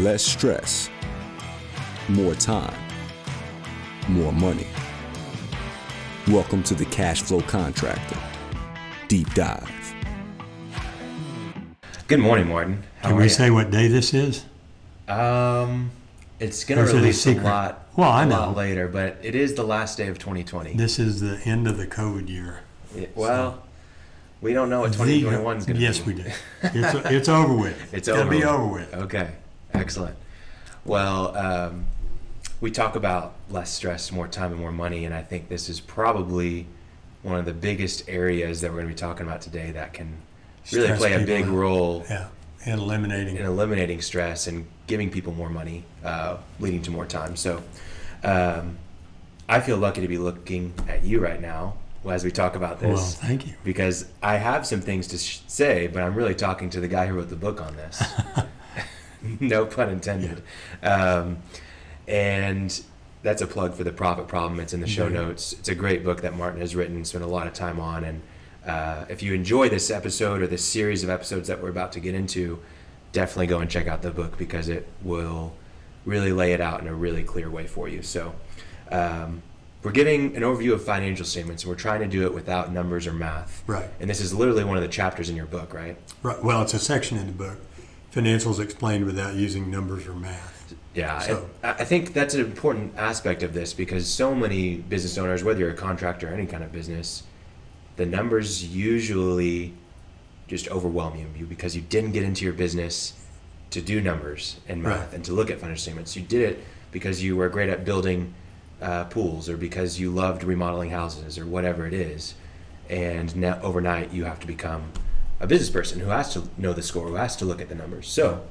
less stress, more time, more money. Welcome to the Cash Flow Contractor Deep Dive. Good morning, Martin. How Can are we you? say what day this is? Um, it's gonna Or is it a release a, lot. Well, I a lot know. later, but it is the last day of 2020. This is the end of the COVID year. Yeah, well, we don't know what 2021 is gonna yes, be. we do. It's, it's over with. It's gonna be over with. Okay, excellent. Well, um, we talk about less stress, more time, and more money, and I think this is probably one of the biggest areas that we're going to be talking about today that can really Stress play a big out. role Yeah, and eliminating. in eliminating stress and giving people more money, uh, leading to more time. So, um, I feel lucky to be looking at you right now as we talk about well, this thank you. because I have some things to sh- say, but I'm really talking to the guy who wrote the book on this. no pun intended. Um, and that's a plug for the profit problem. It's in the show Yeah. notes. It's a great book that Martin has written, spent a lot of time on. And uh, if you enjoy this episode or this series of episodes that we're about to get into, definitely go and check out the book because it will really lay it out in a really clear way for you. So, um, we're giving an overview of financial statements, and we're trying to do it without numbers or math. Right. And this is literally one of the chapters in your book, right? Right. Well, it's a section in the book. Financials explained without using numbers or math. Yeah, So- I I think that's an important aspect of this because so many business owners, whether you're a contractor or any kind of business, the numbers usually just overwhelm you you because you didn't get into your business to do numbers and math Right. and to look at financial statements. You did it because you were great at building uh, pools or because you loved remodeling houses or whatever it is. And now overnight, you have to become a business person who has to know the score, who has to look at the numbers. So,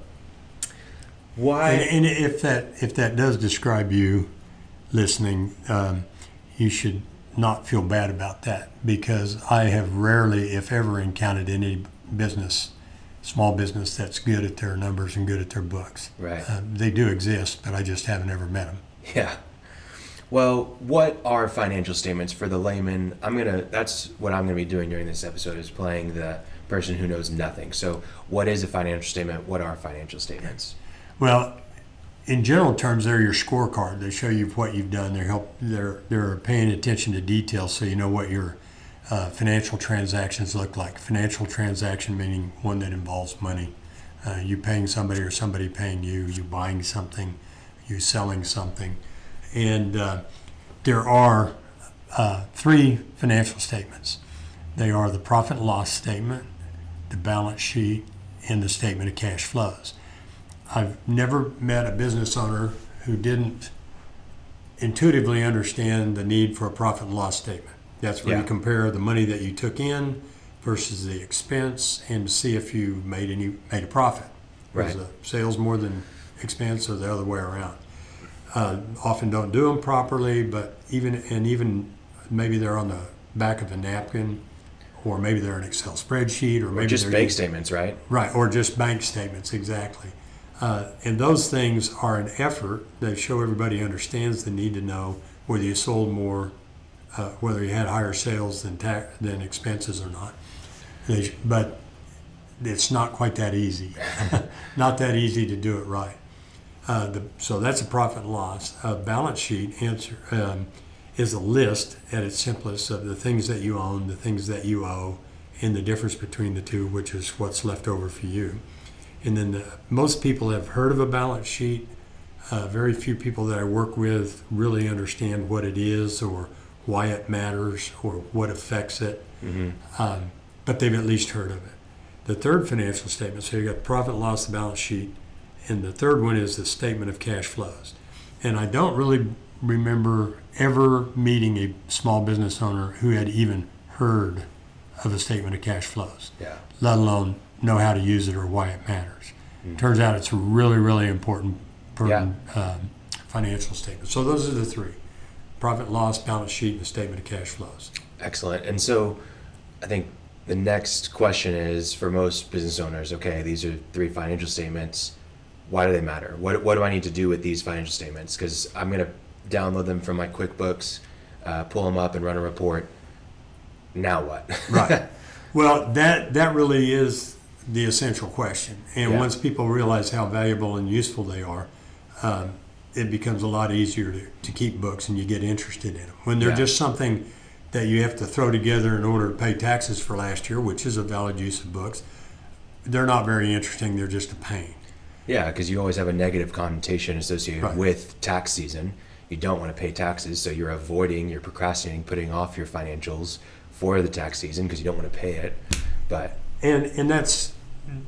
why? And, and if that if that does describe you, listening, um, you should not feel bad about that because I have rarely, if ever, encountered any business, small business that's good at their numbers and good at their books. Right. Uh, they do exist, but I just haven't ever met them. Yeah. Well, what are financial statements for the layman? I'm gonna. That's what I'm gonna be doing during this episode is playing the person who knows nothing. So, what is a financial statement? What are financial statements? Well, in general terms, they're your scorecard. They show you what you've done. They help. They're they're paying attention to details, so you know what your uh, financial transactions look like. Financial transaction meaning one that involves money. Uh, you paying somebody or somebody paying you. You buying something. You selling something, and uh, there are uh, three financial statements. They are the profit and loss statement, the balance sheet, and the statement of cash flows. I've never met a business owner who didn't intuitively understand the need for a profit and loss statement. That's where Yeah. you compare the money that you took in versus the expense and to see if you made any made a profit. Was Right. the sales more than expense or the other way around? Uh, often don't do them properly, but even and even maybe they're on the back of a napkin, or maybe they're an Excel spreadsheet, or Or maybe just they're bank using- statements, right? Right, or just bank statements, exactly. Uh, and those things are an effort that show everybody understands the need to know whether you sold more, uh, whether you had higher sales than ta- than expenses or not. They but it's not quite that easy. not that easy to do it right. Uh, the, so that's a profit and loss. A balance sheet answer um, is a list at its simplest of the things that you own, the things that you owe, and the difference between the two, which is what's left over for you. And then the, most people have heard of a balance sheet. Uh, very few people that I work with really understand what it is or why it matters or what affects it, um, but they've at least heard of it. The third financial statement, so you've got profit loss, the balance sheet, and the third one is the statement of cash flows. And I don't really remember ever meeting a small business owner who had even heard of a statement of cash flows Yeah. let alone know how to use it or why it matters. Turns out it's a really, really important, important um, financial statement. So those are the three: profit, loss, balance sheet, and the statement of cash flows. Excellent. And so, I think the next question is for most business owners. Okay, these are three financial statements. Why do they matter? What What do I need to do with these financial statements? Because I'm gonna download them from my QuickBooks, uh, pull them up, and run a report. Now what? Right. well, that that really is the essential question. And Yeah. once people realize how valuable and useful they are, um, it becomes a lot easier to, to keep books and you get interested in them. When they're Yeah. just something that you have to throw together in order to pay taxes for last year, which is a valid use of books, they're not very interesting. They're just a pain. Yeah, because you always have a negative connotation associated Right. with tax season. You don't want to pay taxes, so you're avoiding, you're procrastinating, putting off your financials for the tax season because you don't want to pay it. But And and that's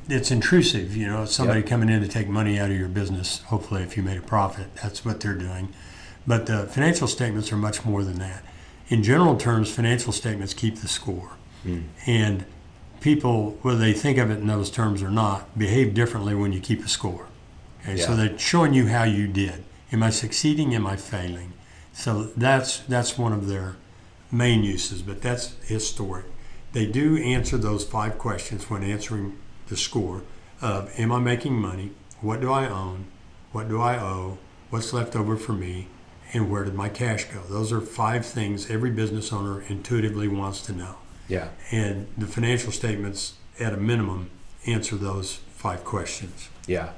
it's intrusive, you know. Somebody Yep. coming in to take money out of your business. Hopefully, if you made a profit, that's what they're doing. But the financial statements are much more than that. In general terms, financial statements keep the score, hmm. and people, whether they think of it in those terms or not, behave differently when you keep a score. Okay, so they're showing you how you did. Am I succeeding? Am I failing? So that's that's one of their main uses, but that's historic. They do answer those five questions when answering the score of Am I making money? What do I own? What do I owe? What's left over for me? And where did my cash go? Those are five things every business owner intuitively wants to know. yeah, And the financial statements, at a minimum, answer those five questions. yeah.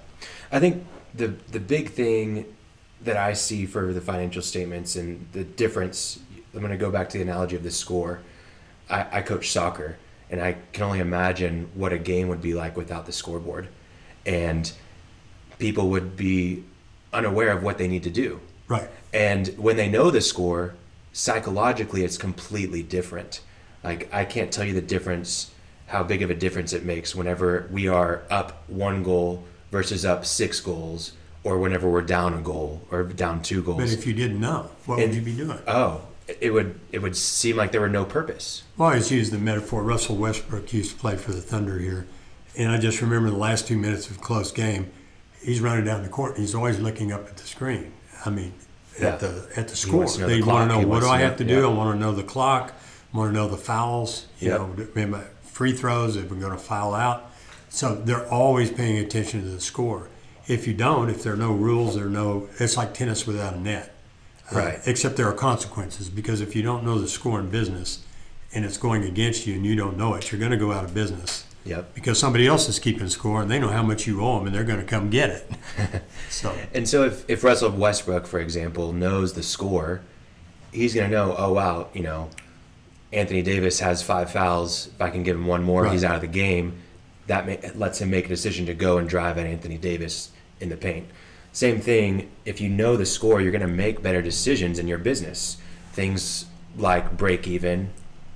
I think the the big thing that I see for the financial statements and the difference. I'm going to go back to the analogy of the score. I, I coach soccer, and I can only imagine what a game would be like without the scoreboard, and people would be unaware of what they need to do. Right. And when they know the score, psychologically, it's completely different. Like, I can't tell you the difference, how big of a difference it makes whenever we are up one goal versus up six goals, or whenever we're down a goal or down two goals. But if you didn't know, what And- would you be doing? oh, it would it would seem like there were no purpose. Well, I always use the metaphor. Russell Westbrook used to play for the Thunder here, and I just remember the last two minutes of a close game. He's running down the court, and he's always looking up at the screen. I mean, Yeah. at the at the He score. wants to know the They want to know what do I have to do. yeah. I want to know the clock. I want to know the fouls. You Yep. know, remember uh, free throws if we're going to foul out. So they're always paying attention to the score. If you don't, if there are no rules, there are no. It's like tennis without a net. Uh, Right. except there are consequences because if you don't know the score in business and it's going against you and you don't know it, you're going to go out of business Yep. because somebody else is keeping score and they know how much you owe them and they're going to come get it. so And so if, if Russell Westbrook, for example, knows the score, he's going to know, oh, wow, you know, Anthony Davis has five fouls. If I can give him one more, he's out of the game. That ma- lets him make a decision to go and drive at Anthony Davis in the paint. Same thing, if you know the score, you're going to make better decisions in your business. Things like break even,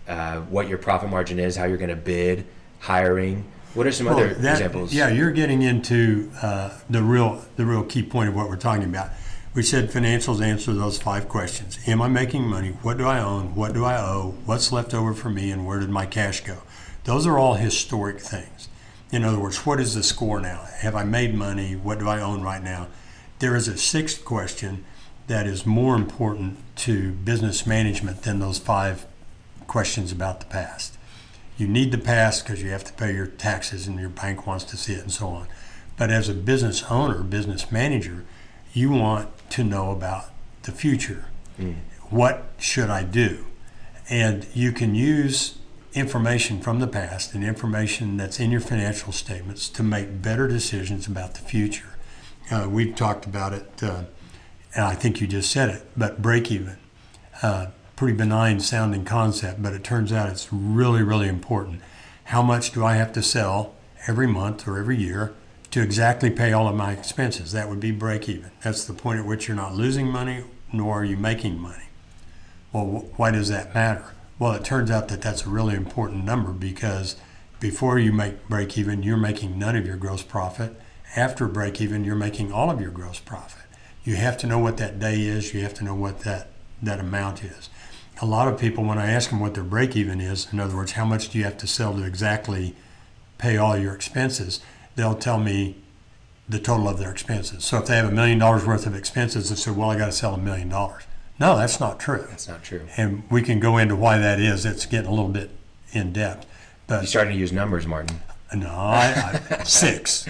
uh, what your profit margin is, how you're going to bid, hiring. What are some other that- examples? Yeah, you're getting into uh, the real the real key point of what we're talking about. We said financials answer those five questions. Am I making money? What do I own? What do I owe? What's left over for me? And where did my cash go? Those are all historic things. In other words, what is the score now? Have I made money? What do I own right now? There is a sixth question that is more important to business management than those five questions about the past. You need the past because you have to pay your taxes and your bank wants to see it and so on. But as a business owner, business manager, you want to know about the future. Mm. What should I do? And you can use information from the past and information that's in your financial statements to make better decisions about the future. Uh, we've talked about it, uh, and I think you just said it, but break even. Uh, pretty benign sounding concept, but it turns out it's really, really important. How much do I have to sell every month or every year to exactly pay all of my expenses? That would be break even. That's the point at which you're not losing money nor are you making money. Well, wh- why does that matter? Well, it turns out that that's a really important number because before you make break even, you're making none of your gross profit. After break even, you're making all of your gross profit. You have to know what that day is, you have to know what that, that amount is. A lot of people, when I ask them what their break even is, in other words, how much do you have to sell to exactly pay all your expenses, they'll tell me the total of their expenses. So if they have a million dollars worth of expenses, they say, well, I got to sell a million dollars. No, that's not true That's not true. and we can go into why that is. It's getting a little bit in depth, But You're starting to use numbers, Martin. no, I, I, six.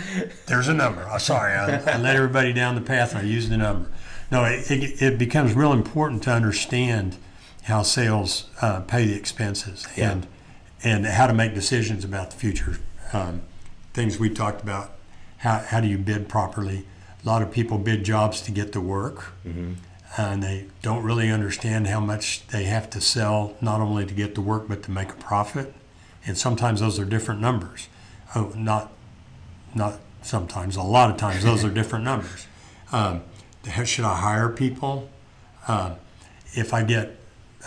There's a number. I'm sorry, I, I let everybody down the path and I used the number. No, it, it, it becomes real important to understand how sales uh, pay the expenses Yeah. and and how to make decisions about the future. Um, things we talked about. How, how do you bid properly? A lot of people bid jobs to get the work, and they don't really understand how much they have to sell, not only to get the work, but to make a profit. And sometimes those are different numbers. Oh, not, not sometimes, a lot of times, those are different numbers. Um, should I hire people? Uh, if I get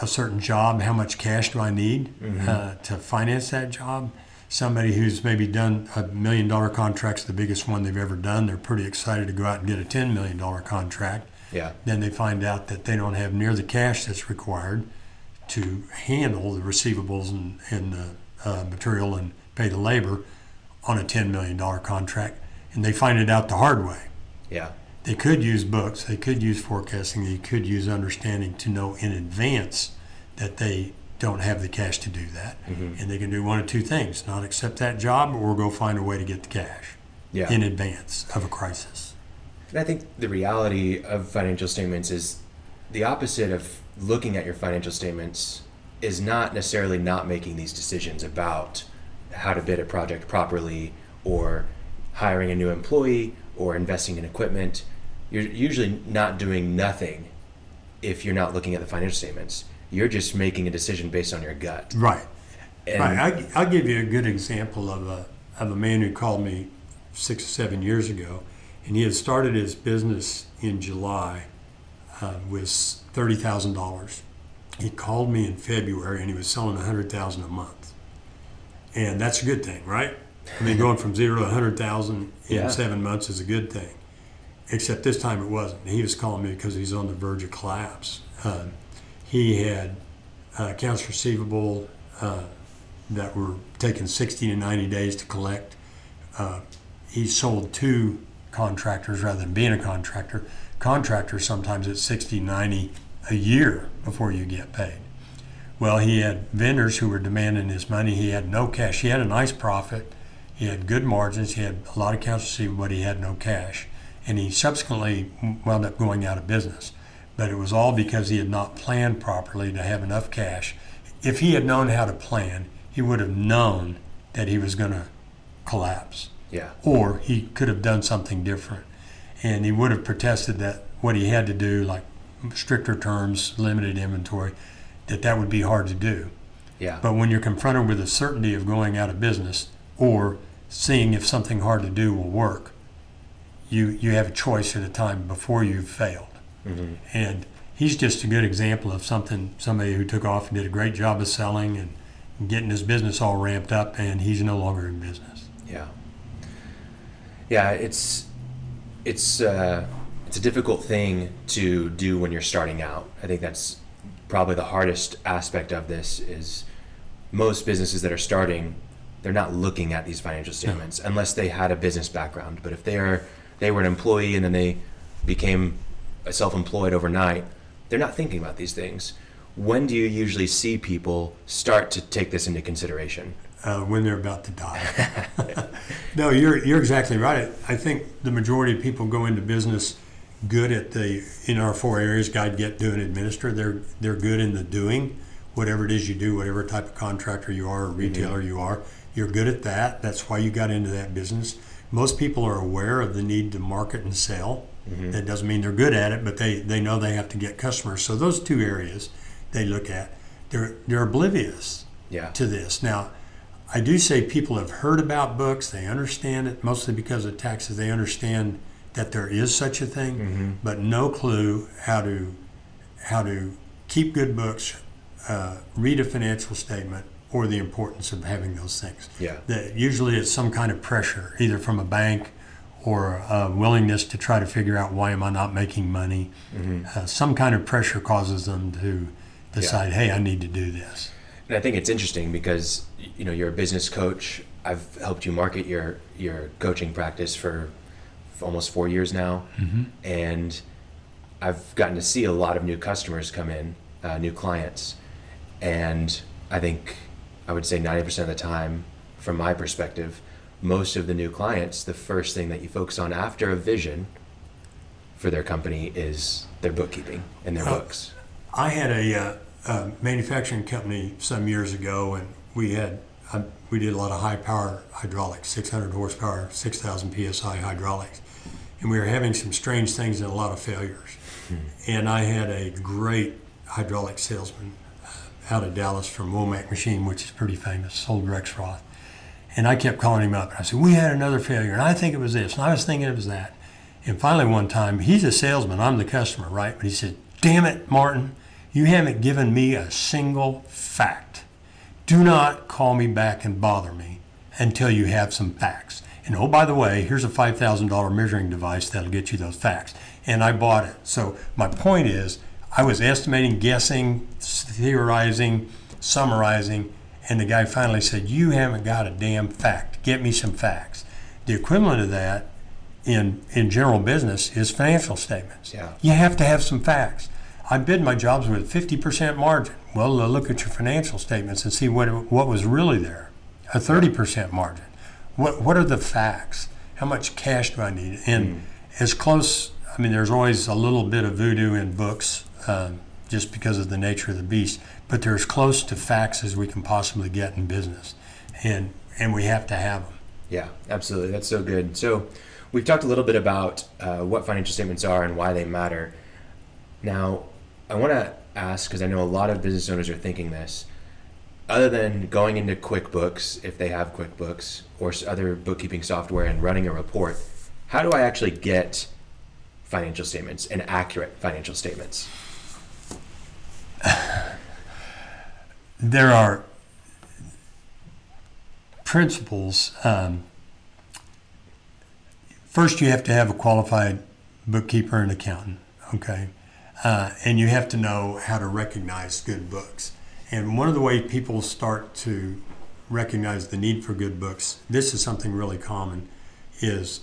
a certain job, how much cash do I need uh, to finance that job? Somebody who's maybe done a million dollar contract's the biggest one they've ever done. They're pretty excited to go out and get a ten million dollar contract. Yeah. Then they find out that they don't have near the cash that's required to handle the receivables and, and the uh, material and pay the labor on a ten million dollar contract, and they find it out the hard way Yeah. they could use books, they could use forecasting, they could use understanding to know in advance that they don't have the cash to do that. And they can do one of two things not accept that job or go find a way to get the cash Yeah. in advance of a crisis. And I think the reality of financial statements is the opposite of looking at your financial statements is not necessarily not making these decisions about how to bid a project properly or hiring a new employee or investing in equipment. You're usually not doing nothing if you're not looking at the financial statements. You're just making a decision based on your gut. Right. And right. I, I'll give you a good example of a, of a man who called me six or seven years ago, and he had started his business in July uh, with $30,000. He called me in February and he was selling a 100000 a month. And that's a good thing, right? I mean, going from zero to a 100000 in Yeah. seven months is a good thing. Except this time it wasn't. He was calling me because he's on the verge of collapse. Uh, he had uh, accounts receivable uh, that were taking 60 to 90 days to collect. Uh, he sold to contractors rather than being a contractor. Contractors sometimes it's 60, 90 a year before you get paid. Well, he had vendors who were demanding his money. He had no cash. He had a nice profit. He had good margins. He had a lot of accounts receivable, but he had no cash. And he subsequently wound up going out of business. But it was all because he had not planned properly to have enough cash. If he had known how to plan, he would have known that he was going to collapse yeah. or he could have done something different. And he would have protested that what he had to do, like stricter terms, limited inventory, that that would be hard to do. Yeah. But when you're confronted with the certainty of going out of business or seeing if something hard to do will work, you, you have a choice at a time before you've failed. Mhm. And he's just a good example of something, somebody who took off and did a great job of selling and getting his business all ramped up, and he's no longer in business. Yeah. Yeah, it's it's uh, it's a difficult thing to do when you're starting out. I think that's probably the hardest aspect of this is most businesses that are starting, they're not looking at these financial statements unless they had a business background. But if they are they were an employee and then they became self-employed overnight, they're not thinking about these things. When do you usually see people start to take this into consideration? Uh, when they're about to die. no, you're you're exactly right. I think the majority of people go into business good at the in our four areas: guide, get, do, and administer. They're they're good in the doing, whatever it is you do, whatever type of contractor you are or retailer you are. You're good at that. That's why you got into that business. Most people are aware of the need to market and sell. That doesn't mean they're good at it, but they, they know they have to get customers. So those two areas they look at, they're they're oblivious Yeah. to this. Now, I do say people have heard about books, they understand it, mostly because of taxes. They understand that there is such a thing, but no clue how to how to keep good books, uh, read a financial statement, or the importance of having those things. Yeah. That usually it's some kind of pressure, either from a bank or a willingness to try to figure out why am I not making money. Uh, some kind of pressure causes them to decide, hey, I need to do this. And I think it's interesting because you know you're a business coach. I've helped you market your your coaching practice for, for almost four years now, and I've gotten to see a lot of new customers come in, uh, new clients, and I think I would say ninety percent of the time, from my perspective, most of the new clients, the first thing that you focus on after a vision for their company is their bookkeeping and their Oh. books. I had a, uh, a manufacturing company some years ago, and we had I, we did a lot of high power hydraulics, 600 horsepower, 6,000 psi hydraulics, and we were having some strange things and a lot of failures. And I had a great hydraulic salesman uh, out of Dallas from Womack Machine, which is pretty famous, sold Rexroth. And I kept calling him up, and I said, "We had another failure, and I think it was this, and I was thinking it was that." And finally, one time, he's a salesman, I'm the customer, right? But he said, "Damn it, Martin, you haven't given me a single fact. Do not call me back and bother me until you have some facts." And oh, by the way, here's a $5,000 measuring device that'll get you those facts. And I bought it. So my point is, I was estimating, guessing, theorizing, summarizing, and the guy finally said, You haven't got a damn fact. Get me some facts. The equivalent of that in, in general business is financial statements. Yeah. You have to have some facts. I bid my jobs with 50% margin. Well, uh, look at your financial statements and see what, what was really there. A 30% margin. What, what are the facts? How much cash do I need? And as close, I mean, there's always a little bit of voodoo in books um, just because of the nature of the beast, but they're as close to facts as we can possibly get in business. And, and we have to have them. Yeah, absolutely. That's so good. So, we've talked a little bit about uh, what financial statements are and why they matter. Now, I want to ask because I know a lot of business owners are thinking this. Other than going into QuickBooks, if they have QuickBooks or other bookkeeping software and running a report, how do I actually get financial statements and accurate financial statements? there are principles. Um, first, you have to have a qualified bookkeeper and accountant, okay? Uh, and you have to know how to recognize good books. And one of the ways people start to recognize the need for good books, this is something really common, is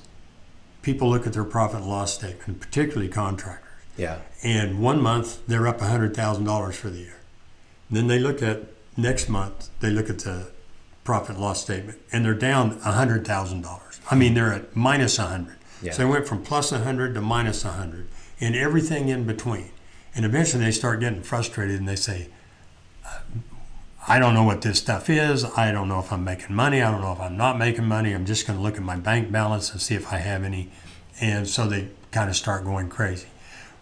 people look at their profit and loss statement, particularly contractors Yeah. and one month they're up $100,000 for the year. Then they look at next month, they look at the profit and loss statement and they're down $100,000. I mean, they're at minus 100. Yeah. So they went from plus 100 to minus 100 and everything in between. And eventually they start getting frustrated and they say, uh, I don't know what this stuff is. I don't know if I'm making money. I don't know if I'm not making money. I'm just going to look at my bank balance and see if I have any. And so they kind of start going crazy.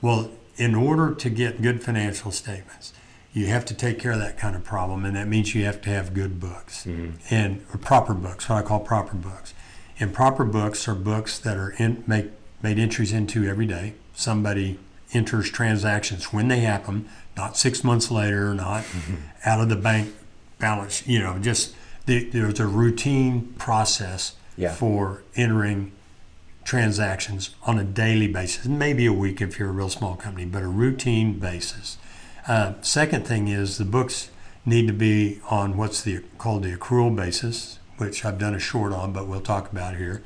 Well, in order to get good financial statements, you have to take care of that kind of problem, and that means you have to have good books mm-hmm. and or proper books, what I call proper books. And proper books are books that are in, make made entries into every day. Somebody enters transactions when they happen, not six months later, or not out of the bank balance. You know, just the, there's a routine process Yeah. for entering transactions on a daily basis, maybe a week if you're a real small company, but a routine basis. Uh, second thing is the books need to be on what's the called the accrual basis, which I've done a short on, but we'll talk about here.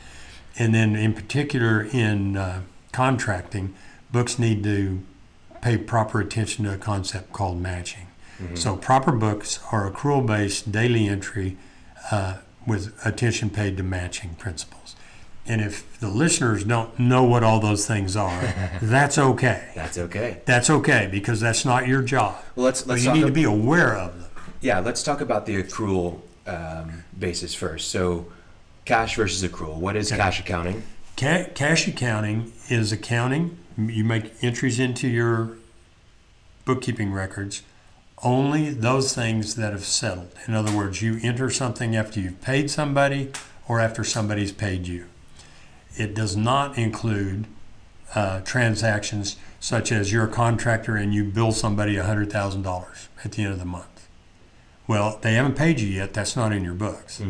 And then, in particular, in uh, contracting, books need to pay proper attention to a concept called matching. So, proper books are accrual based daily entry uh, with attention paid to matching principles. And if the listeners don't know what all those things are, that's okay. That's okay. That's okay because that's not your job. Well, let's let's you need ab- to be aware of them. Yeah, let's talk about the accrual um, basis first. So, cash versus accrual. What is cash accounting? Ca- cash accounting is accounting. You make entries into your bookkeeping records only those things that have settled. In other words, you enter something after you've paid somebody or after somebody's paid you. It does not include uh, transactions such as you're a contractor and you bill somebody $100,000 at the end of the month. Well, they haven't paid you yet. That's not in your books.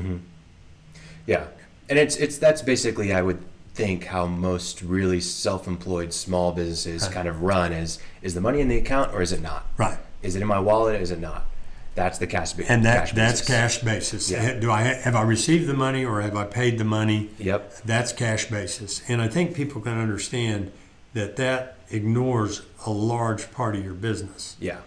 Yeah, and it's it's that's basically I would think how most really self-employed small businesses Right. kind of run is is the money in the account or is it not? Right. Is it in my wallet? Is it not? That's the cash. ba- And that, cash that's basis. cash basis. Yeah. Do I, have I received the money or have I paid the money? Yep. That's cash basis. And I think people can understand that that ignores a large part of your business. Yeah.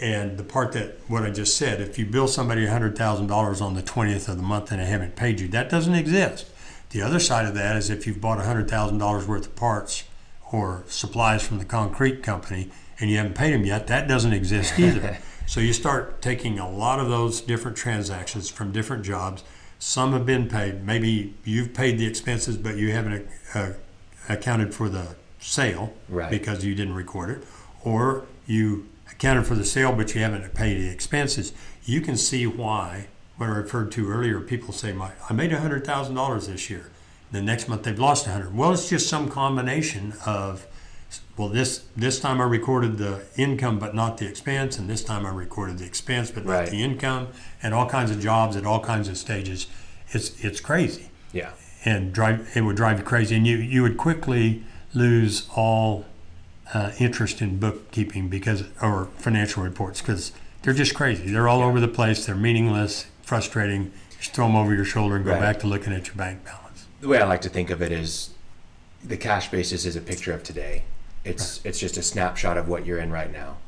And the part that, what I just said, if you bill somebody $100,000 on the 20th of the month and they haven't paid you, that doesn't exist. The other side of that is if you've bought $100,000 worth of parts or supplies from the concrete company and you haven't paid them yet, that doesn't exist either. So you start taking a lot of those different transactions from different jobs. Some have been paid. Maybe you've paid the expenses, but you haven't uh, accounted for the sale Right. because you didn't record it, or you accounted for the sale but you haven't paid the expenses. You can see why. What I referred to earlier, people say, "My, I made hundred thousand dollars this year." The next month they've lost a hundred. Well, it's just some combination of well, this this time I recorded the income but not the expense, and this time I recorded the expense but not the income, and all kinds of jobs at all kinds of stages. It's it's crazy, Yeah. and drive it would drive you crazy, and you you would quickly lose all uh, interest in bookkeeping because or financial reports because they're just crazy. They're all over the place. They're meaningless, frustrating. Just throw them over your shoulder and go Right. back to looking at your bank balance. the way I like to think of it is the cash basis is a picture of today. It's it's just a snapshot of what you're in right now.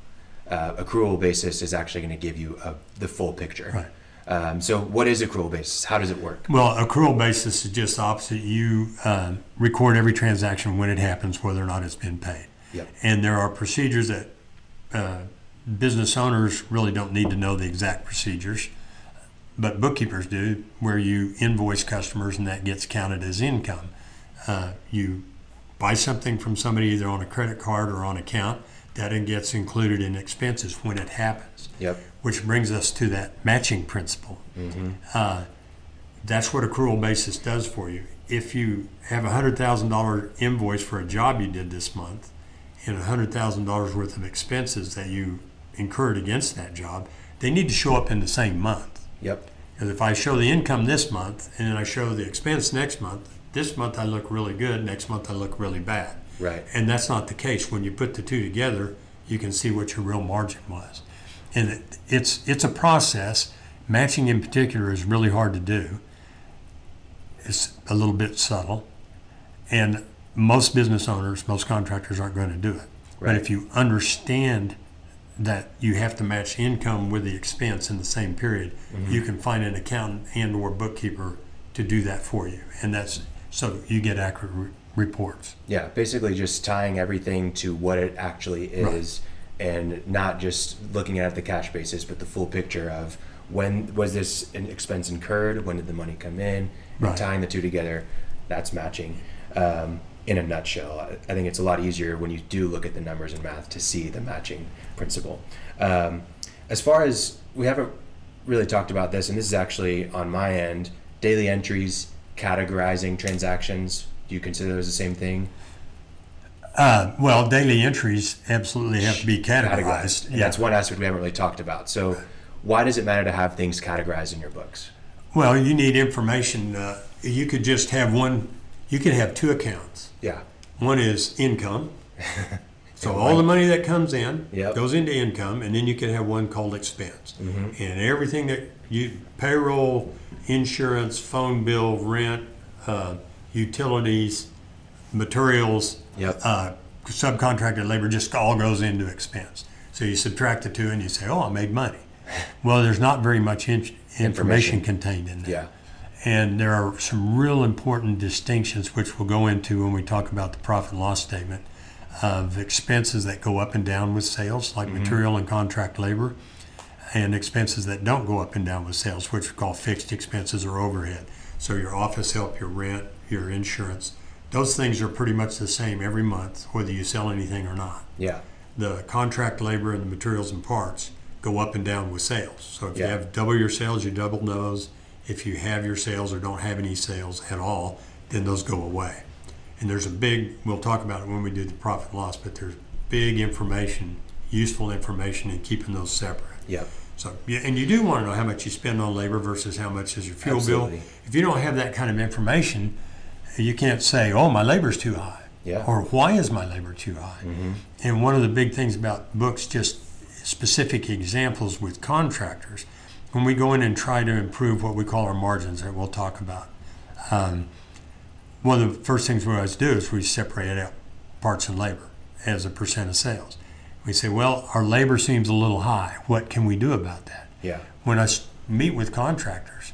Uh, accrual basis is actually going to give you a, the full picture. Right. Um, so, what is accrual basis? How does it work? Well, accrual basis is just the opposite. You um, record every transaction when it happens, whether or not it's been paid. Yep. And there are procedures that uh, business owners really don't need to know the exact procedures, but bookkeepers do, where you invoice customers and that gets counted as income. Uh, you buy something from somebody either on a credit card or on account, that gets included in expenses when it happens Yep. which brings us to that matching principle. Mm-hmm. Uh, that's what accrual basis does for you. If you have a hundred thousand dollar invoice for a job you did this month, and a hundred thousand dollars worth of expenses that you incurred against that job, they need to show up in the same month. Yep. Because if I show the income this month and then I show the expense next month, this month I look really good, next month I look really bad. Right. And that's not the case. When you put the two together, you can see what your real margin was. And it, it's it's a process. Matching in particular is really hard to do. It's a little bit subtle, and most business owners, most contractors aren't going to do it. Right. But if you understand that you have to match income with the expense in the same period, you can find an accountant and or bookkeeper to do that for you, and that's so you get accurate re- reports. Yeah. Basically, just tying everything to what it actually is, and not just looking at the cash basis, but the full picture of when was this an expense incurred, when did the money come in, and Right. tying the two together. That's matching. Um, in a nutshell, I think it's a lot easier when you do look at the numbers in math to see the matching principle. Um, as far as we haven't really talked about this, and this is actually on my end, daily entries, categorizing transactions. Do you consider those the same thing? Uh, well, daily entries absolutely have to be categorized. And That's one aspect we haven't really talked about. So, why does it matter to have things categorized in your books? Well, you need information. Uh, you could just have one. You could have two accounts. Yeah. One is income. So all the money that comes in Yep. goes into income, and then you can have one called expense. Mm-hmm. And everything that you payroll, insurance, phone bill, rent, uh, utilities, materials, Yep. uh, subcontracted labor just all goes into expense. So you subtract the two, and you say, "Oh, I made money." Well, there's not very much in- information, Information. contained in there. Yeah. And there are some real important distinctions, which we'll go into when we talk about the profit and loss statement, of expenses that go up and down with sales, like mm-hmm. material and contract labor, and expenses that don't go up and down with sales, which we call fixed expenses or overhead. So your office help, your rent, your insurance, those things are pretty much the same every month, whether you sell anything or not Yeah. the contract labor and the materials and parts go up and down with sales. So if you have double your sales, you double those. If you have your sales or don't have any sales at all, then those go away. And there's a big, we'll talk about it when we do the profit and loss, but there's big information, useful information in keeping those separate. Yep. So, and you do want to know how much you spend on labor versus how much is your fuel Absolutely. bill. If you don't have that kind of information, you can't say, "Oh, my labor's too high," Yeah. or "Why is my labor too high?" Mm-hmm. And one of the big things about books, just specific examples with contractors, when we go in and try to improve what we call our margins, that we'll talk about. Um, one of the first things we always do is we separate out parts and labor as a percent of sales. We say, well, our labor seems a little high. What can we do about that? Yeah. When I meet with contractors,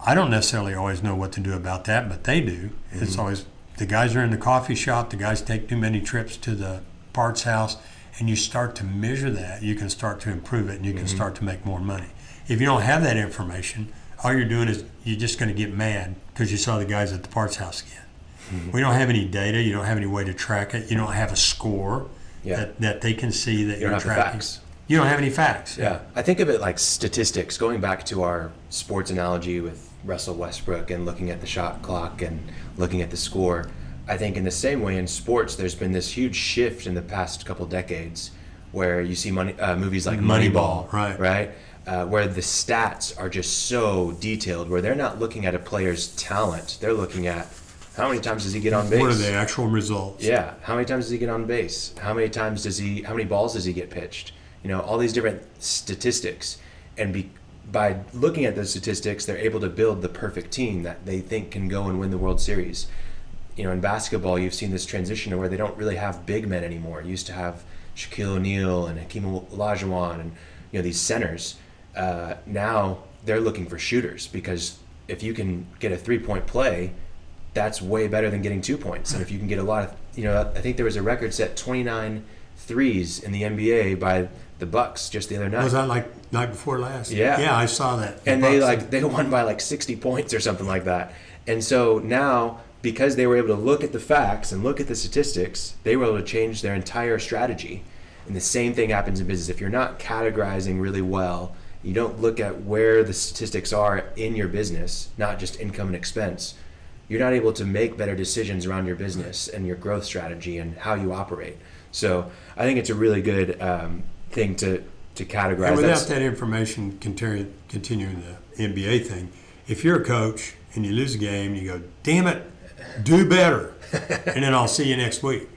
I don't necessarily always know what to do about that, but they do. It's always the guys are in the coffee shop, the guys take too many trips to the parts house, and you start to measure that, you can start to improve it and you can Mm-hmm. start to make more money. If you don't have that information, all you're doing is you're just going to get mad because you saw the guys at the parts house again. Mm-hmm. We don't have any data. You don't have any way to track it. You don't have a score Yeah. that, that they can see that You are tracking. You don't have any facts. Yeah, I think of it like statistics. Going back to our sports analogy with Russell Westbrook and looking at the shot clock and looking at the score, I think in the same way in sports, there's been this huge shift in the past couple decades where you see money uh, movies like Moneyball, Moneyball, right. right, uh, where the stats are just so detailed, where they're not looking at a player's talent, they're looking at how many times does he get on base. What are the actual results? Yeah. How many times does he get on base? How many times does he? How many balls does he get pitched? You know, all these different statistics, and be, by looking at those statistics, they're able to build the perfect team that they think can go and win the World Series. You know, in basketball, you've seen this transition to where they don't really have big men anymore. You used to have Shaquille O'Neal and Hakeem Olajuwon and you know these centers. Uh, now they're looking for shooters because if you can get a three-point play, that's way better than getting two points. And if you can get a lot of, you know, I think there was a record set 29 threes in the NBA by the Bucks just the other night. Was that like night before last? Yeah. Yeah, I saw that. The and they Bucks- like they won by like 60 points or something like that. And so now because they were able to look at the facts and look at the statistics, they were able to change their entire strategy. And the same thing happens in business. If you're not categorizing really well, you don't look at where the statistics are in your business, not just income and expense, you're not able to make better decisions around your business and your growth strategy and how you operate. So I think it's a really good um, thing to to categorize. And without That's- that information continuing, continuing the NBA thing, if you're a coach and you lose a game, you go, damn it, do better. and then I'll see you next week.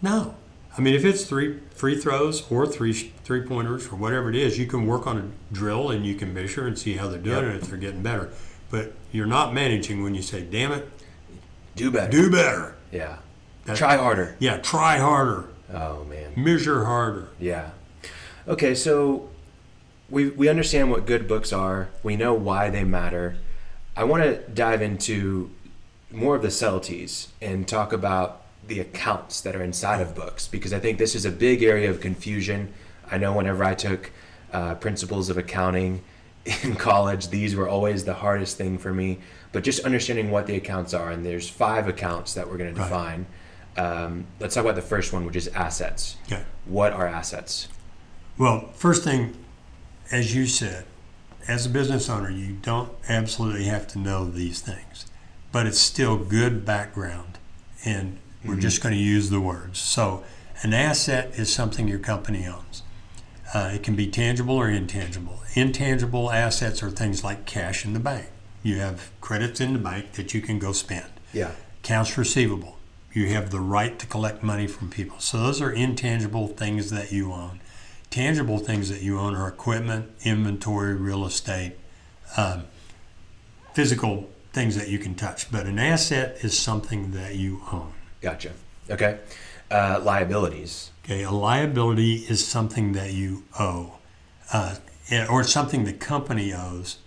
No. I mean, if it's three free throws or three three pointers or whatever it is, you can work on a drill and you can measure and see how they're doing Yep. and if they're getting better. But you're not managing when you say, damn it, do better. do better. Yeah. That- Try harder. Yeah, try harder, Oh man. measure harder. Yeah. Okay, so we we understand what good books are. We know why they matter. I want to dive into more of the subtleties and talk about the accounts that are inside of books because I think this is a big area of confusion. I know whenever I took uh, principles of accounting in college, these were always the hardest thing for me. But just understanding what the accounts are, and there's five accounts that we're going to Right. define. Um, let's talk about the first one, which is assets. Okay. What are assets? Well, first thing, as you said, as a business owner, you don't absolutely have to know these things, but it's still good background, and we're just going to use the words. So, an asset is something your company owns. Uh, it can be tangible or intangible. Intangible assets are things like cash in the bank. You have credits in the bank that you can go spend Yeah. accounts receivable. You have the right to collect money from people. So those are intangible things that you own. Tangible things that you own are equipment, inventory, real estate, um, physical things that you can touch. But an asset is something that you own. Gotcha. Okay. Uh, liabilities. Okay, a liability is something that you owe, uh, or something the company owes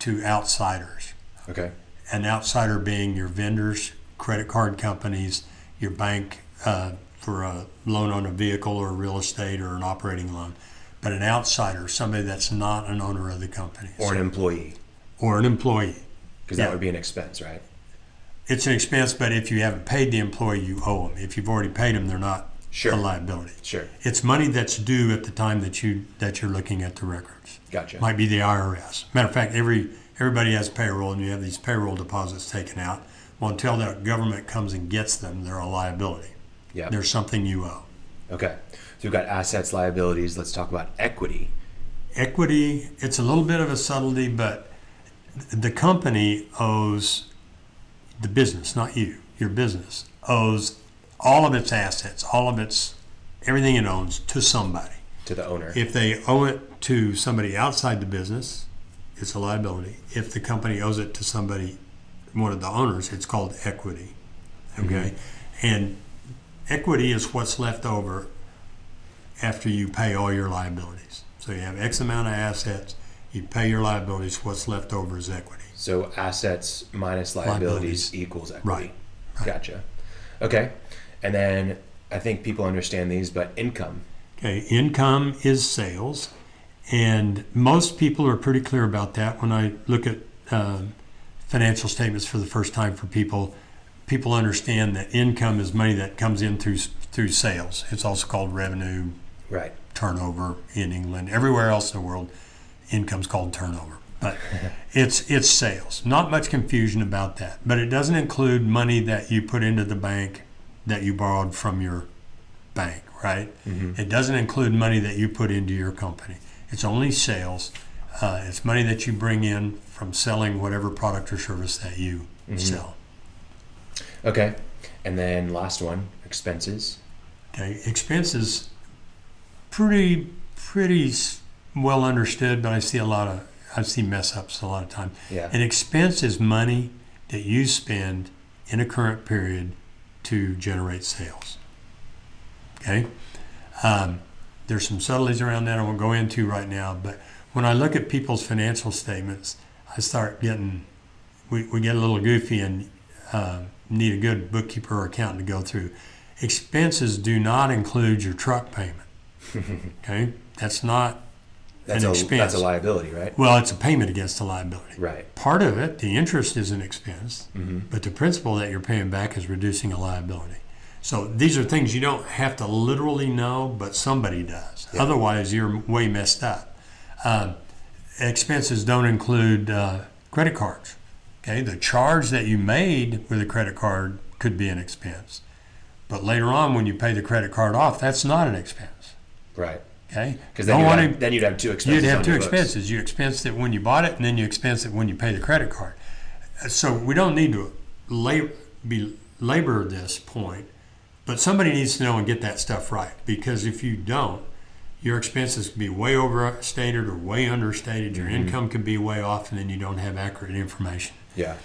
to outsiders. Okay. an outsider being your vendors, credit card companies, your bank uh, for a loan on a vehicle or real estate or an operating loan. But an outsider, somebody that's not an owner of the company Or an employee, or an employee. because Yeah. that would be an expense, right? It's an expense, but if you haven't paid the employee, you owe them. If you've already paid them, they're not Sure. a liability. Sure. It's money that's due at the time that you that you're looking at the records. Gotcha. Might be the IRS. Matter of fact, every everybody has payroll, and you have these payroll deposits taken out. Well, until the government comes and gets them, they're a liability. yeah. They're something you owe. Okay. So we've got assets, liabilities. Let's talk about equity. Equity, it's a little bit of a subtlety, but the company owes the business, not you, your business, owes all of its assets, all of its everything it owns to somebody. to the owner. If they owe it to somebody outside the business, it's a liability. If the company owes it to somebody, one of the owners, it's called equity. Okay? Mm-hmm. And equity is what's left over after you pay all your liabilities. So you have X amount of assets, you pay your liabilities, what's left over is equity. So assets minus liabilities, Liabilities. equals equity. Right. Right. Gotcha. Okay. And then I think people understand these, but income. Okay, income is sales, and most people are pretty clear about that. When I look at um, financial statements for the first time for people, people understand that income is money that comes in through through sales. It's also called revenue, Right. turnover in England. Everywhere else in the world, income's called turnover. But it's it's sales. Not much confusion about that. But it doesn't include money that you put into the bank that you borrowed from your bank, right? It doesn't include money that you put into your company. It's only sales. Uh, it's money that you bring in from selling whatever product or service that you sell. Okay. And then last one, expenses. Okay, expenses pretty pretty well understood, but I see a lot of I see mess ups a lot of time. Yeah. An expense is money that you spend in a current period to generate sales. Okay, um, there's some subtleties around that I won't go into right now, but when I look at people's financial statements, I start getting we, we get a little goofy and uh, need a good bookkeeper or accountant to go through. Expenses do not include your truck payment. okay, that's not That's An a expense. that's a liability, right? well, it's a payment against a liability. Right. Part of it, the interest is an expense, Mm-hmm. but the principal that you're paying back is reducing a liability. So these are things you don't have to literally know, but somebody does. Yeah. Otherwise, you're way messed up. Um, expenses don't include uh, credit cards. Okay, the charge that you made with a credit card could be an expense, but later on, when you pay the credit card off, that's not an expense. Right. Okay, Because then, Don't you'd wanna- have, then you'd have two expenses. You'd have on two your books. expenses. You expense it when you bought it, and then you expense it when you pay the credit card. Uh, So we don't need to labor, be labor this point, but somebody needs to know and get that stuff right. Because if you don't, your expenses can be way overstated or way understated. Your Mm-hmm. income can be way off, and then you don't have accurate information. Yeah,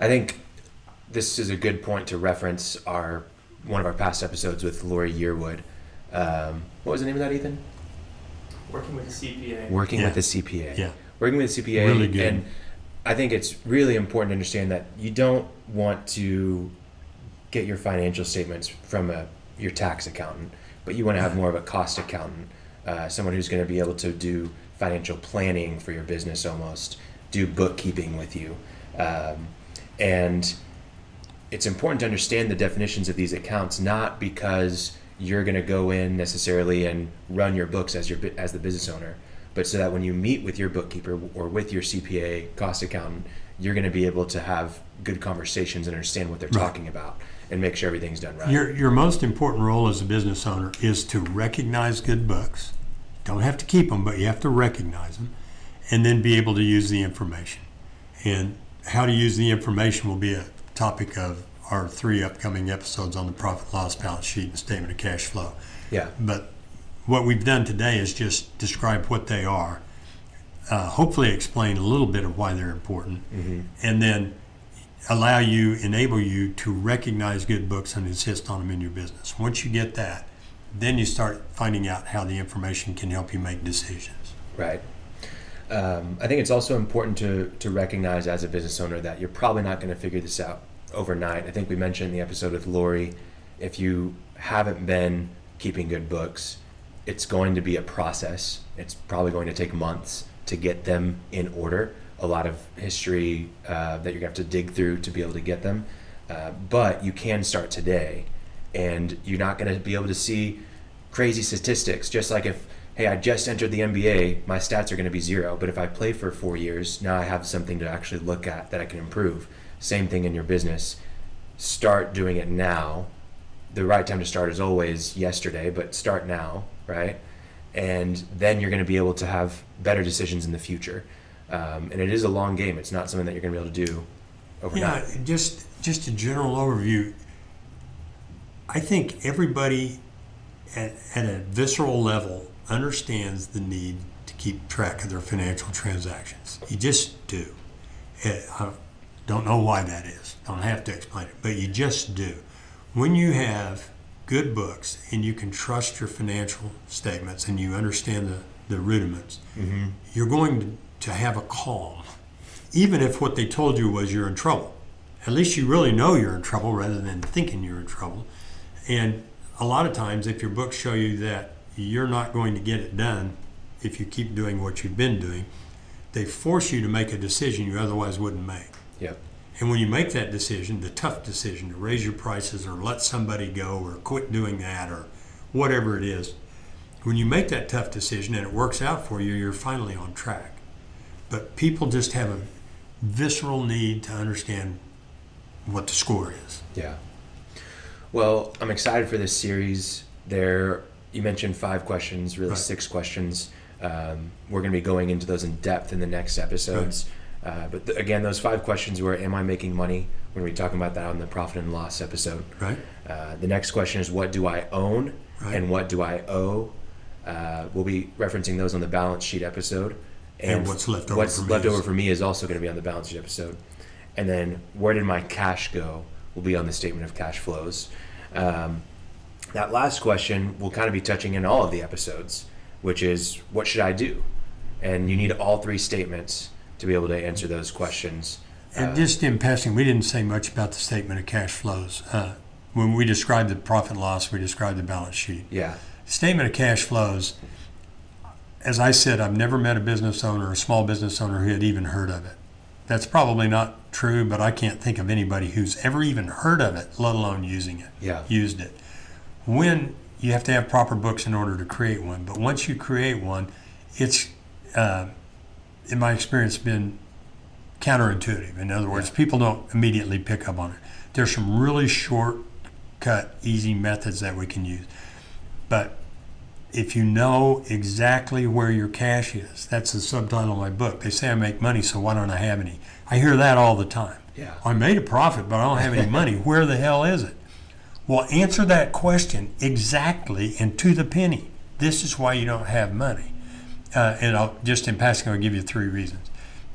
I think this is a good point to reference our one of our past episodes with Lori Yearwood. Um, what was the name of that, Ethan? Working with a CPA. Working Yeah. with the CPA. Yeah. Working with the CPA. Really good. And I think it's really important to understand that you don't want to get your financial statements from a your tax accountant, but you want to have more of a cost accountant, uh, someone who's going to be able to do financial planning for your business almost, do bookkeeping with you. Um, and it's important to understand the definitions of these accounts, not because you're going to go in necessarily and run your books as your as the business owner, but so that when you meet with your bookkeeper or with your CPA cost accountant, you're going to be able to have good conversations and understand what they're Right. talking about and make sure everything's done right. Your, your most important role as a business owner is to recognize good books. Don't have to keep them, but you have to recognize them and then be able to use the information. And how to use the information will be a topic of our three upcoming episodes on the profit loss balance sheet and statement of cash flow. yeah, But what we've done today is just describe what they are, uh, hopefully explain a little bit of why they're important, and then allow you, enable you to recognize good books and insist on them in your business. Once you get that, then you start finding out how the information can help you make decisions. Right. Um, I think it's also important to to recognize as a business owner that you're probably not going to figure this out overnight. I think we mentioned in the episode with Lori, if you haven't been keeping good books, it's going to be a process. It's probably going to take months to get them in order. A lot of history uh, that to have to dig through to be able to get them. Uh, but you can start today, and you're not going to be able to see crazy statistics. Just like if, hey, I just entered the NBA, my stats are going to be zero. But if I play for four years, now I have something to actually look at that I can improve. Same thing in your business. Start doing it now. The right time to start is always yesterday, but start now, right? And then you're going to be able to have better decisions in the future. Um, and it is a long game. It's not something that you're going to be able to do overnight. Yeah, just just a general overview. I think everybody at, at a visceral level understands the need to keep track of their financial transactions. You just do. I don't know why that is. Don't have to explain it, but you just do. When you have good books and you can trust your financial statements and you understand the, the rudiments, mm-hmm. you're going to, to have a calm even if what they told you was you're in trouble. At least you really know you're in trouble rather than thinking you're in trouble. And a lot of times, if your books show you that you're not going to get it done if you keep doing what you've been doing, they force you to make a decision you otherwise wouldn't make. Yep. And when you make that decision, the tough decision to raise your prices or let somebody go or quit doing that or whatever it is, when you make that tough decision and it works out for you, you're finally on track. But people just have a visceral need to understand what the score is. Yeah. Well, I'm excited for this series. There, you mentioned five questions, really Right. six questions. Um, we're going to be going into those in depth in the next episodes. Uh, but th- again, those five questions were: Am I making money? We're going to be talking about that on the profit and loss episode. Right? Uh, the next question is: What do I own Right. and what do I owe? Uh, we'll be referencing those on the balance sheet episode. And what's left over what's for me left is- over for me is also going to be on the balance sheet episode. And then where did my cash go? Will be on the statement of cash flows. Um, that last question will kind of be touching in all of the episodes, which is what should I do? And you need all three statements to be able to answer those questions. And Uh, just in passing, we didn't say much about the statement of cash flows. Uh, when we described the profit loss, we described the balance sheet. yeah, Statement of cash flows, as I said, I've never met a business owner, a small business owner, who had even heard of it. That's probably not true, but I can't think of anybody who's ever even heard of it, let alone using it, yeah, used it. When you have to have proper books in order to create one, but once you create one, it's, uh, in my experience, been counterintuitive. In other words, people don't immediately pick up on it. There's some really shortcut, easy methods that we can use. But if you know exactly where your cash is, that's the subtitle of my book. They say I make money, so why don't I have any? I hear that all the time. yeah, I made a profit, but I don't have any money. Where the hell is it? Well, answer that question exactly and to the penny. This is why you don't have money. Uh, and I'll just in passing, I'll give you three reasons.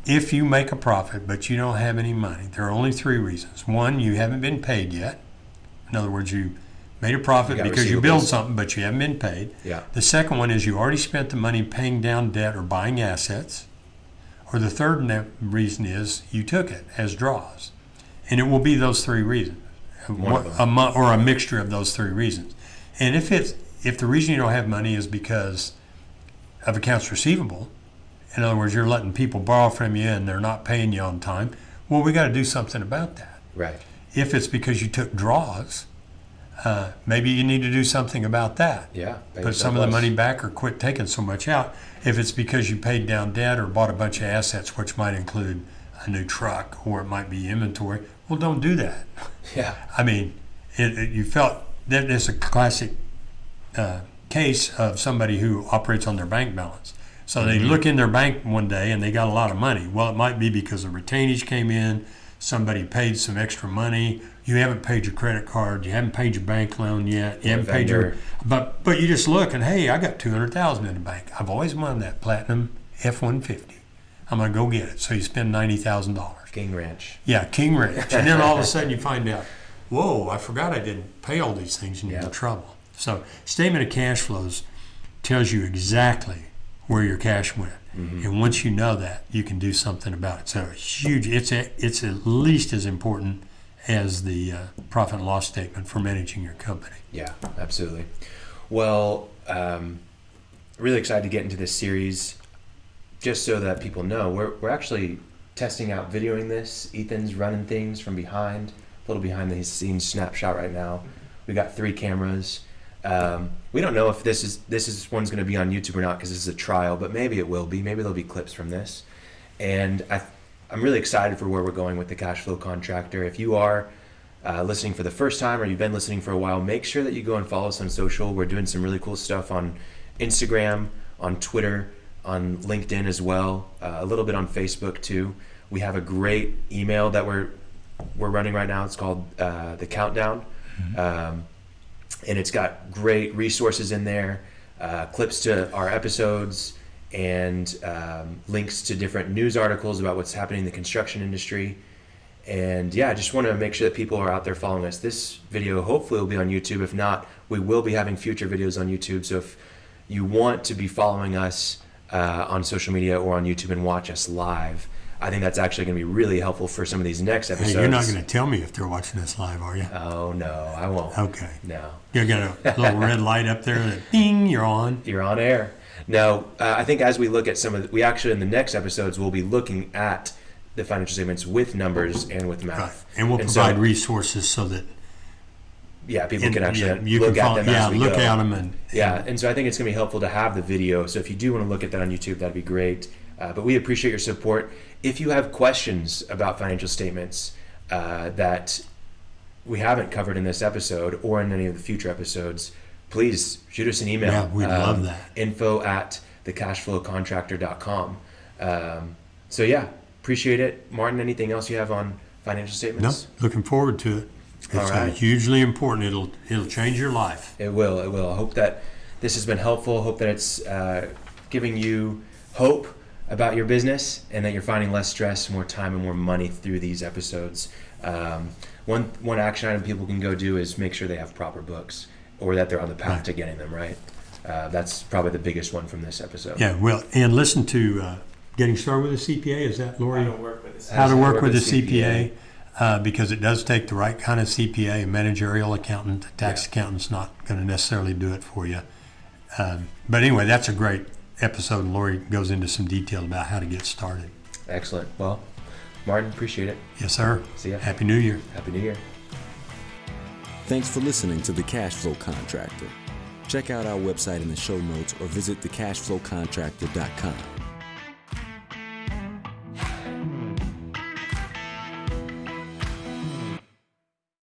If you make a profit but you don't have any money, there are only three reasons. One, you haven't been paid yet. In other words, you made a profit You because you built something, but you haven't been paid. yeah, The second one is you already spent the money paying down debt or buying assets. Or the third reason is you took it as draws. And it will be those three reasons. One. A mo- or a mixture of those three reasons. And if it's if the reason you don't have money is because of accounts receivable, in other words, you're letting people borrow from you and they're not paying you on time, well, we got to do something about that. right, If it's because you took draws, uh, maybe you need to do something about that yeah. Put some of the money back or quit taking so much out. If it's because you paid down debt or bought a bunch of assets, which might include a new truck or it might be inventory, well, don't do that. Yeah, I mean, it, it, you felt that. is a classic uh, case of somebody who operates on their bank balance. So they mm-hmm. look in their bank one day and they got a lot of money. Well, it might be because the retainage came in, somebody paid some extra money. You haven't paid your credit card, you haven't paid your bank loan yet, you haven't paid your but but you just look and hey, I got two hundred thousand in the bank. I've always wanted that platinum F one fifty. I'm gonna go get it. So you spend ninety thousand dollars. King Ranch. Yeah, King Ranch. And then all of a sudden you find out, whoa, I forgot I didn't pay all these things and you're in trouble. So statement of cash flows tells you exactly where your cash went. And once you know that, you can do something about it. So huge it's a, it's at least as important as the uh, profit and loss statement for managing your company. Yeah, absolutely. Well, um, really excited to get into this series. Just so that people know, we're we're actually testing out videoing this. Ethan's running things from behind, a little behind the scenes snapshot right now. We got three cameras. Um, we don't know if this is this is one's going to be on YouTube or not because this is a trial, but maybe it will be. Maybe there'll be clips from this, and I, I'm really excited for where we're going with the cash flow contractor. If you are uh, listening for the first time or you've been listening for a while, make sure that you go and follow us on social. We're doing some really cool stuff on Instagram, on Twitter, on LinkedIn as well, uh, a little bit on Facebook too. We have a great email that we're we're running right now. It's called uh, the Countdown, um, and it's got great resources in there, uh, clips to our episodes, and um, links to different news articles about what's happening in the construction industry. And yeah, I just want to make sure that people are out there following us. This video hopefully will be on YouTube. If not, we will be having future videos on YouTube. So if you want to be following us uh, on social media or on YouTube and watch us live, I think that's actually going to be really helpful for some of these next Hey, episodes. you're not going to tell me if they're watching this live, are you? Oh no, I won't. Okay. No, You got a little red light up there that ding, you're on. you're on air. No, uh, I think as we look at some of, the, we actually in the next episodes we'll be looking at the financial statements with numbers and with Right. math. And we'll so, provide resources so that yeah, people and, can actually yeah, you look can at follow, them yeah, as we look go. at them and Yeah, and so I think it's going to be helpful to have the video. So if you do want to look at that on YouTube, that'd be great. Uh, but we appreciate your support. If you have questions about financial statements uh, that we haven't covered in this episode or in any of the future episodes, please shoot us an email. Yeah, we'd love that. Info at thecashflowcontractor.com. Um, so yeah, appreciate it. Martin, anything else you have on financial statements? no, looking forward to it. It's uh, right. hugely important. It'll it'll change your life. It will. It will. I hope that this has been helpful. Hope that it's uh, giving you hope about your business and that you're finding less stress, more time, and more money through these episodes. Um, one one action item people can go do is make sure they have proper books or that they're on the path Right. to getting them right. Uh, that's probably the biggest one from this episode. Yeah, well, and listen to uh, getting started with a CPA. Is that How Lori? to work with this. How to work with a CPA, uh, because it does take the right kind of CPA. A managerial accountant, a tax Yeah. accountant's not going to necessarily do it for you. Um, but anyway, that's a great episode. And Lori goes into some detail about how to get started. Excellent. Well, Martin, appreciate it. Yes, sir. See ya. Happy New Year. Happy New Year. Thanks for listening to The Cash Flow Contractor. Check out our website in the show notes or visit thecashflowcontractor.com.